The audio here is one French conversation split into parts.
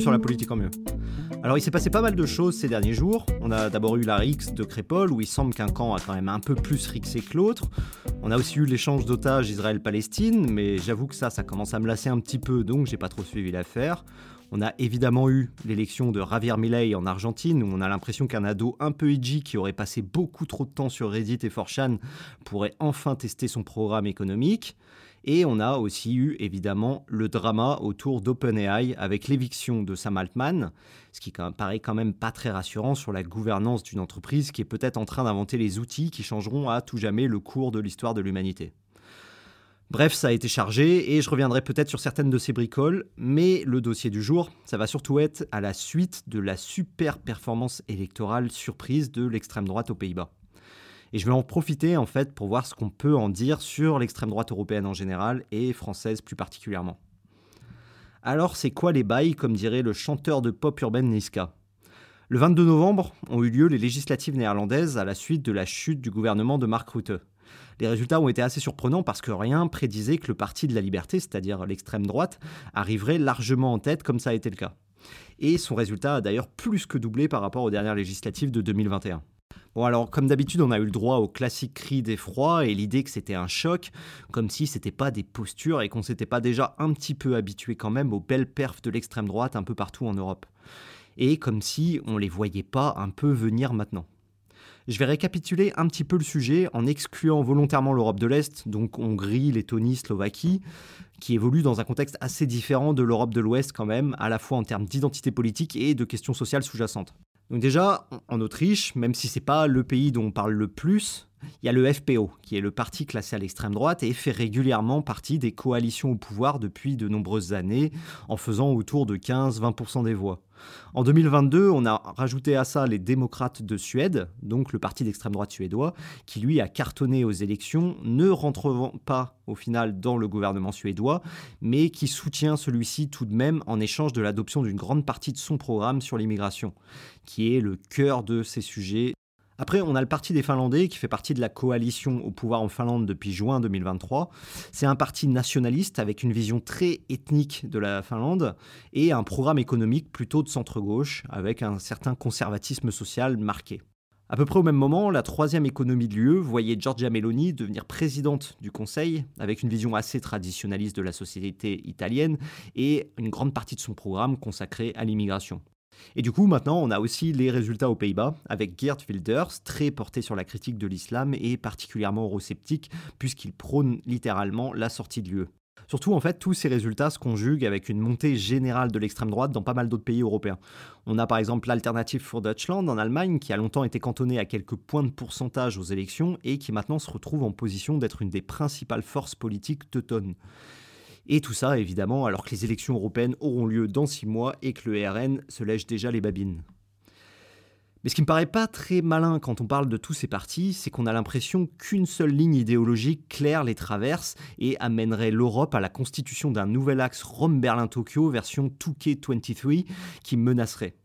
sur la politique en mieux. Alors il s'est passé pas mal de choses ces derniers jours. On a d'abord eu la Rix de Crépol où il semble qu'un camp a quand même un peu plus rixé que l'autre. On a aussi eu l'échange d'otages Israël-Palestine, mais j'avoue que ça, ça commence à me lasser un petit peu, donc j'ai pas trop suivi l'affaire. On a évidemment eu l'élection de Javier Milei en Argentine, où on a l'impression qu'un ado un peu edgy qui aurait passé beaucoup trop de temps sur Reddit et 4chan pourrait enfin tester son programme économique. Et on a aussi eu évidemment le drama autour d'OpenAI avec l'éviction de Sam Altman, ce qui paraît quand même pas très rassurant sur la gouvernance d'une entreprise qui est peut-être en train d'inventer les outils qui changeront à tout jamais le cours de l'histoire de l'humanité. Bref, ça a été chargé et je reviendrai peut-être sur certaines de ces bricoles, mais le dossier du jour, ça va surtout être à la suite de la super performance électorale surprise de l'extrême droite aux Pays-Bas. Et je vais en profiter en fait pour voir ce qu'on peut en dire sur l'extrême droite européenne en général et française plus particulièrement. Alors c'est quoi les bails comme dirait le chanteur de pop urbaine Niska? Le 22 novembre ont eu lieu les législatives néerlandaises à la suite de la chute du gouvernement de Mark Rutte. Les résultats ont été assez surprenants parce que rien prédisait que le Parti de la Liberté, c'est-à-dire l'extrême droite, arriverait largement en tête comme ça a été le cas. Et son résultat a d'ailleurs plus que doublé par rapport aux dernières législatives de 2021. Bon alors comme d'habitude on a eu le droit au classique cri d'effroi et l'idée que c'était un choc, comme si c'était pas des postures et qu'on s'était pas déjà un petit peu habitué quand même aux belles perfs de l'extrême droite un peu partout en Europe. Et comme si on les voyait pas un peu venir maintenant. Je vais récapituler un petit peu le sujet en excluant volontairement l'Europe de l'Est, donc Hongrie, Lettonie, Slovaquie, qui évolue dans un contexte assez différent de l'Europe de l'Ouest quand même, à la fois en termes d'identité politique et de questions sociales sous-jacentes. Donc déjà, en Autriche, même si c'est pas le pays dont on parle le plus, il y a le FPO, qui est le parti classé à l'extrême droite et fait régulièrement partie des coalitions au pouvoir depuis de nombreuses années, en faisant autour de 15-20% des voix. En 2022, on a rajouté à ça les démocrates de Suède, donc le parti d'extrême droite suédois, qui lui a cartonné aux élections, ne rentrant pas au final dans le gouvernement suédois, mais qui soutient celui-ci tout de même en échange de l'adoption d'une grande partie de son programme sur l'immigration, qui est le cœur de ces sujets après, on a le Parti des Finlandais qui fait partie de la coalition au pouvoir en Finlande depuis juin 2023. C'est un parti nationaliste avec une vision très ethnique de la Finlande et un programme économique plutôt de centre-gauche avec un certain conservatisme social marqué. À peu près au même moment, la troisième économie de l'UE voyait Giorgia Meloni devenir présidente du Conseil, avec une vision assez traditionnaliste de la société italienne et une grande partie de son programme consacré à l'immigration. Et du coup, maintenant, on a aussi les résultats aux Pays-Bas, avec Geert Wilders, très porté sur la critique de l'islam et particulièrement eurosceptique, puisqu'il prône littéralement la sortie de l'UE. Surtout, en fait, tous ces résultats se conjuguent avec une montée générale de l'extrême droite dans pas mal d'autres pays européens. On a par exemple l'Alternative for Deutschland en Allemagne, qui a longtemps été cantonnée à quelques points de pourcentage aux élections et qui maintenant se retrouve en position d'être une des principales forces politiques teutones. Et tout ça, évidemment, alors que les élections européennes auront lieu dans six mois et que le RN se lèche déjà les babines. Mais ce qui me paraît pas très malin quand on parle de tous ces partis, c'est qu'on a l'impression qu'une seule ligne idéologique claire les traverse et amènerait l'Europe à la constitution d'un nouvel axe Rome-Berlin-Tokyo version 2K23 qui menacerait.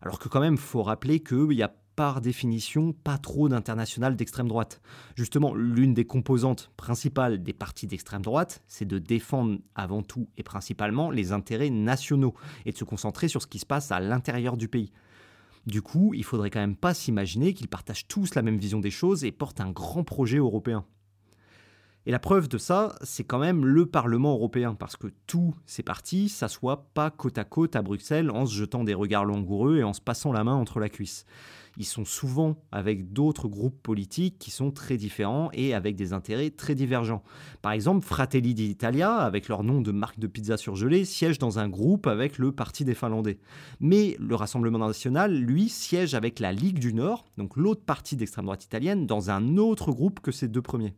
Alors que quand même, faut rappeler qu'il y a par définition pas trop d'international d'extrême droite. Justement, l'une des composantes principales des partis d'extrême droite, c'est de défendre avant tout et principalement les intérêts nationaux et de se concentrer sur ce qui se passe à l'intérieur du pays. Du coup, il faudrait quand même pas s'imaginer qu'ils partagent tous la même vision des choses et portent un grand projet européen. Et la preuve de ça, c'est quand même le Parlement européen, parce que tous ces partis s'assoient pas côte à côte à Bruxelles en se jetant des regards langoureux et en se passant la main entre la cuisse ils sont souvent avec d'autres groupes politiques qui sont très différents et avec des intérêts très divergents. Par exemple, Fratelli d'Italia, avec leur nom de marque de pizza surgelée, siège dans un groupe avec le Parti des Finlandais. Mais le Rassemblement national, lui, siège avec la Ligue du Nord, donc l'autre parti d'extrême droite italienne, dans un autre groupe que ces deux premiers.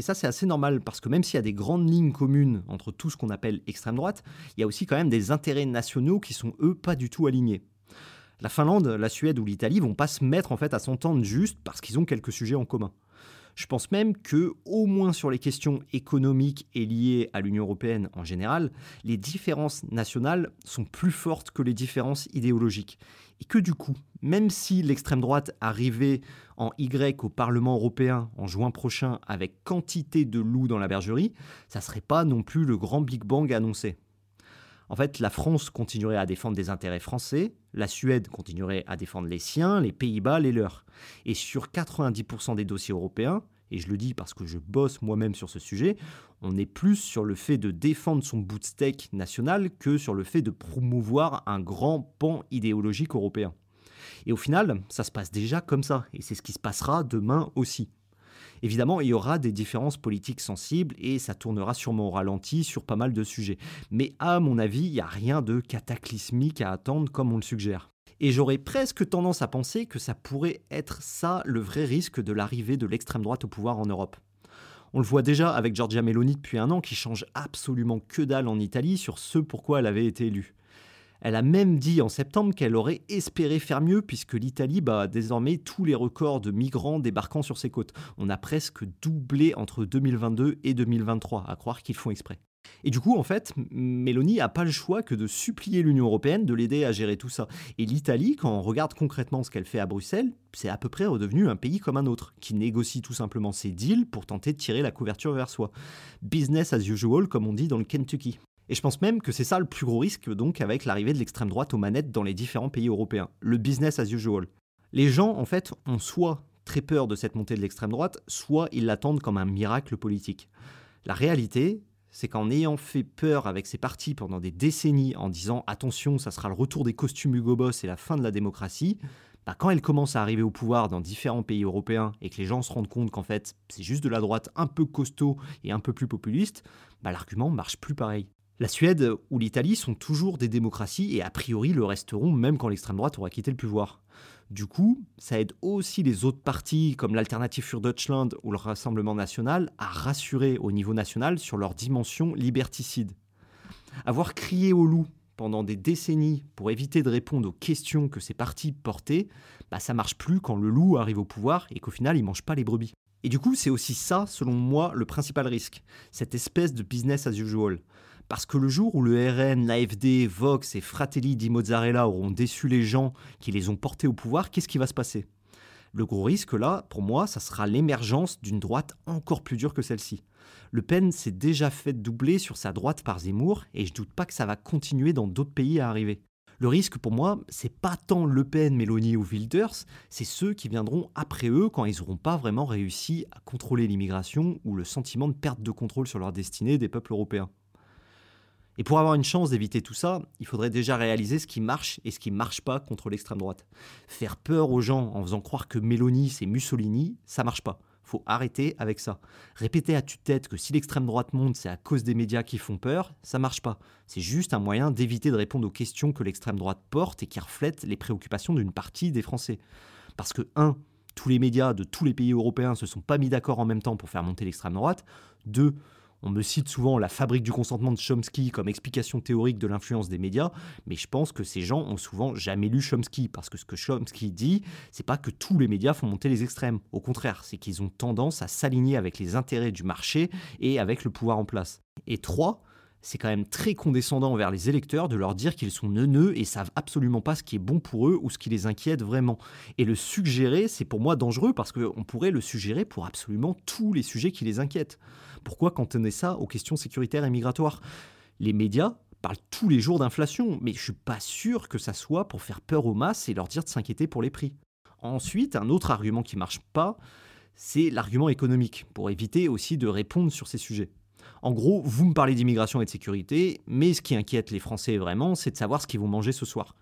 Et ça, c'est assez normal parce que même s'il y a des grandes lignes communes entre tout ce qu'on appelle extrême droite, il y a aussi quand même des intérêts nationaux qui sont, eux, pas du tout alignés la Finlande, la Suède ou l'Italie vont pas se mettre en fait à s'entendre juste parce qu'ils ont quelques sujets en commun. Je pense même que, au moins sur les questions économiques et liées à l'Union européenne en général, les différences nationales sont plus fortes que les différences idéologiques. Et que du coup, même si l'extrême droite arrivait en Y au Parlement européen en juin prochain avec quantité de loups dans la bergerie, ça serait pas non plus le grand Big Bang annoncé. En fait, la France continuerait à défendre des intérêts français, la Suède continuerait à défendre les siens, les Pays-Bas les leurs. Et sur 90% des dossiers européens, et je le dis parce que je bosse moi-même sur ce sujet, on est plus sur le fait de défendre son bout de steak national que sur le fait de promouvoir un grand pan idéologique européen. Et au final, ça se passe déjà comme ça, et c'est ce qui se passera demain aussi. Évidemment, il y aura des différences politiques sensibles et ça tournera sûrement au ralenti sur pas mal de sujets. Mais à mon avis, il n'y a rien de cataclysmique à attendre comme on le suggère. Et j'aurais presque tendance à penser que ça pourrait être ça le vrai risque de l'arrivée de l'extrême droite au pouvoir en Europe. On le voit déjà avec Giorgia Meloni depuis un an qui change absolument que dalle en Italie sur ce pourquoi elle avait été élue. Elle a même dit en septembre qu'elle aurait espéré faire mieux puisque l'Italie bat désormais tous les records de migrants débarquant sur ses côtes. On a presque doublé entre 2022 et 2023, à croire qu'ils font exprès. Et du coup, en fait, Mélanie n'a pas le choix que de supplier l'Union européenne de l'aider à gérer tout ça. Et l'Italie, quand on regarde concrètement ce qu'elle fait à Bruxelles, c'est à peu près redevenu un pays comme un autre, qui négocie tout simplement ses deals pour tenter de tirer la couverture vers soi. Business as usual, comme on dit dans le Kentucky. Et je pense même que c'est ça le plus gros risque donc avec l'arrivée de l'extrême droite aux manettes dans les différents pays européens, le business as usual. Les gens en fait ont soit très peur de cette montée de l'extrême droite, soit ils l'attendent comme un miracle politique. La réalité, c'est qu'en ayant fait peur avec ces partis pendant des décennies en disant attention, ça sera le retour des costumes Hugo Boss et la fin de la démocratie, bah, quand elle commence à arriver au pouvoir dans différents pays européens et que les gens se rendent compte qu'en fait c'est juste de la droite un peu costaud et un peu plus populiste, bah, l'argument marche plus pareil. La Suède ou l'Italie sont toujours des démocraties et a priori le resteront même quand l'extrême droite aura quitté le pouvoir. Du coup, ça aide aussi les autres partis comme l'Alternative für Deutschland ou le Rassemblement national à rassurer au niveau national sur leur dimension liberticide. Avoir crié au loup pendant des décennies pour éviter de répondre aux questions que ces partis portaient, bah ça marche plus quand le loup arrive au pouvoir et qu'au final il mange pas les brebis. Et du coup, c'est aussi ça, selon moi, le principal risque, cette espèce de business as usual. Parce que le jour où le RN, l'AFD, Vox et Fratelli di Mozzarella auront déçu les gens qui les ont portés au pouvoir, qu'est-ce qui va se passer? Le gros risque là, pour moi, ça sera l'émergence d'une droite encore plus dure que celle-ci. Le Pen s'est déjà fait doubler sur sa droite par Zemmour et je doute pas que ça va continuer dans d'autres pays à arriver. Le risque pour moi, c'est pas tant Le Pen, Mélanie ou Wilders, c'est ceux qui viendront après eux quand ils n'auront pas vraiment réussi à contrôler l'immigration ou le sentiment de perte de contrôle sur leur destinée des peuples européens. Et pour avoir une chance d'éviter tout ça, il faudrait déjà réaliser ce qui marche et ce qui ne marche pas contre l'extrême droite. Faire peur aux gens en faisant croire que Mélanie c'est Mussolini, ça marche pas. Faut arrêter avec ça. Répéter à tue-tête que si l'extrême droite monte, c'est à cause des médias qui font peur, ça marche pas. C'est juste un moyen d'éviter de répondre aux questions que l'extrême droite porte et qui reflètent les préoccupations d'une partie des Français. Parce que, un, tous les médias de tous les pays européens se sont pas mis d'accord en même temps pour faire monter l'extrême droite. Deux, on me cite souvent la fabrique du consentement de Chomsky comme explication théorique de l'influence des médias, mais je pense que ces gens ont souvent jamais lu Chomsky, parce que ce que Chomsky dit, c'est pas que tous les médias font monter les extrêmes. Au contraire, c'est qu'ils ont tendance à s'aligner avec les intérêts du marché et avec le pouvoir en place. Et trois, c'est quand même très condescendant envers les électeurs de leur dire qu'ils sont neuneux et savent absolument pas ce qui est bon pour eux ou ce qui les inquiète vraiment. Et le suggérer, c'est pour moi dangereux parce qu'on pourrait le suggérer pour absolument tous les sujets qui les inquiètent. Pourquoi cantonner ça aux questions sécuritaires et migratoires? Les médias parlent tous les jours d'inflation, mais je suis pas sûr que ça soit pour faire peur aux masses et leur dire de s'inquiéter pour les prix. Ensuite, un autre argument qui marche pas, c'est l'argument économique, pour éviter aussi de répondre sur ces sujets. En gros, vous me parlez d'immigration et de sécurité, mais ce qui inquiète les Français vraiment, c'est de savoir ce qu'ils vont manger ce soir.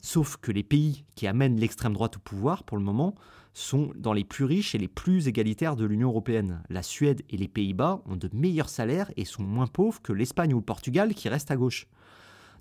Sauf que les pays qui amènent l'extrême droite au pouvoir, pour le moment, sont dans les plus riches et les plus égalitaires de l'Union européenne. La Suède et les Pays-Bas ont de meilleurs salaires et sont moins pauvres que l'Espagne ou le Portugal qui restent à gauche.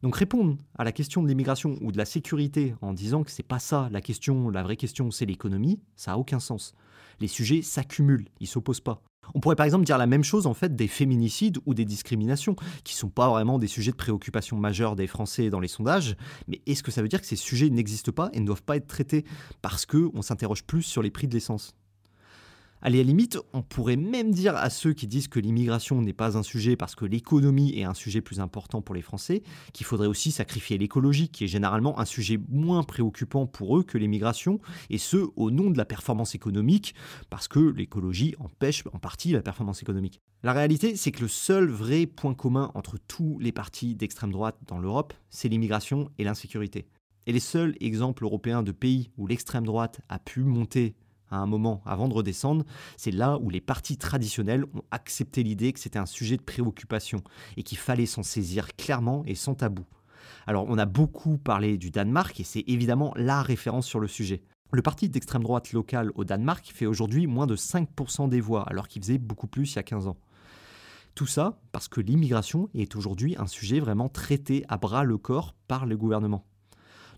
Donc répondre à la question de l'immigration ou de la sécurité en disant que c'est pas ça la question, la vraie question c'est l'économie, ça a aucun sens. Les sujets s'accumulent, ils s'opposent pas. On pourrait par exemple dire la même chose en fait des féminicides ou des discriminations, qui sont pas vraiment des sujets de préoccupation majeure des Français dans les sondages, mais est-ce que ça veut dire que ces sujets n'existent pas et ne doivent pas être traités parce qu'on s'interroge plus sur les prix de l'essence? Allez, à la limite, on pourrait même dire à ceux qui disent que l'immigration n'est pas un sujet parce que l'économie est un sujet plus important pour les Français, qu'il faudrait aussi sacrifier l'écologie, qui est généralement un sujet moins préoccupant pour eux que l'immigration, et ce, au nom de la performance économique, parce que l'écologie empêche en partie la performance économique. La réalité, c'est que le seul vrai point commun entre tous les partis d'extrême droite dans l'Europe, c'est l'immigration et l'insécurité. Et les seuls exemples européens de pays où l'extrême droite a pu monter à un moment avant de redescendre, c'est là où les partis traditionnels ont accepté l'idée que c'était un sujet de préoccupation et qu'il fallait s'en saisir clairement et sans tabou. Alors on a beaucoup parlé du Danemark et c'est évidemment la référence sur le sujet. Le parti d'extrême droite local au Danemark fait aujourd'hui moins de 5% des voix alors qu'il faisait beaucoup plus il y a 15 ans. Tout ça parce que l'immigration est aujourd'hui un sujet vraiment traité à bras le corps par le gouvernement.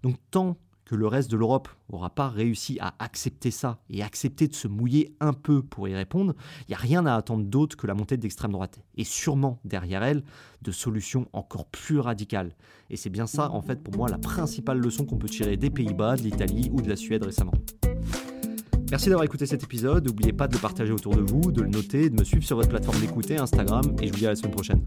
Donc tant que le reste de l'Europe n'aura pas réussi à accepter ça et accepter de se mouiller un peu pour y répondre, il n'y a rien à attendre d'autre que la montée d'extrême droite. Et sûrement derrière elle, de solutions encore plus radicales. Et c'est bien ça, en fait, pour moi, la principale leçon qu'on peut tirer des Pays-Bas, de l'Italie ou de la Suède récemment. Merci d'avoir écouté cet épisode. N'oubliez pas de le partager autour de vous, de le noter, de me suivre sur votre plateforme d'écoute Instagram, et je vous dis à la semaine prochaine.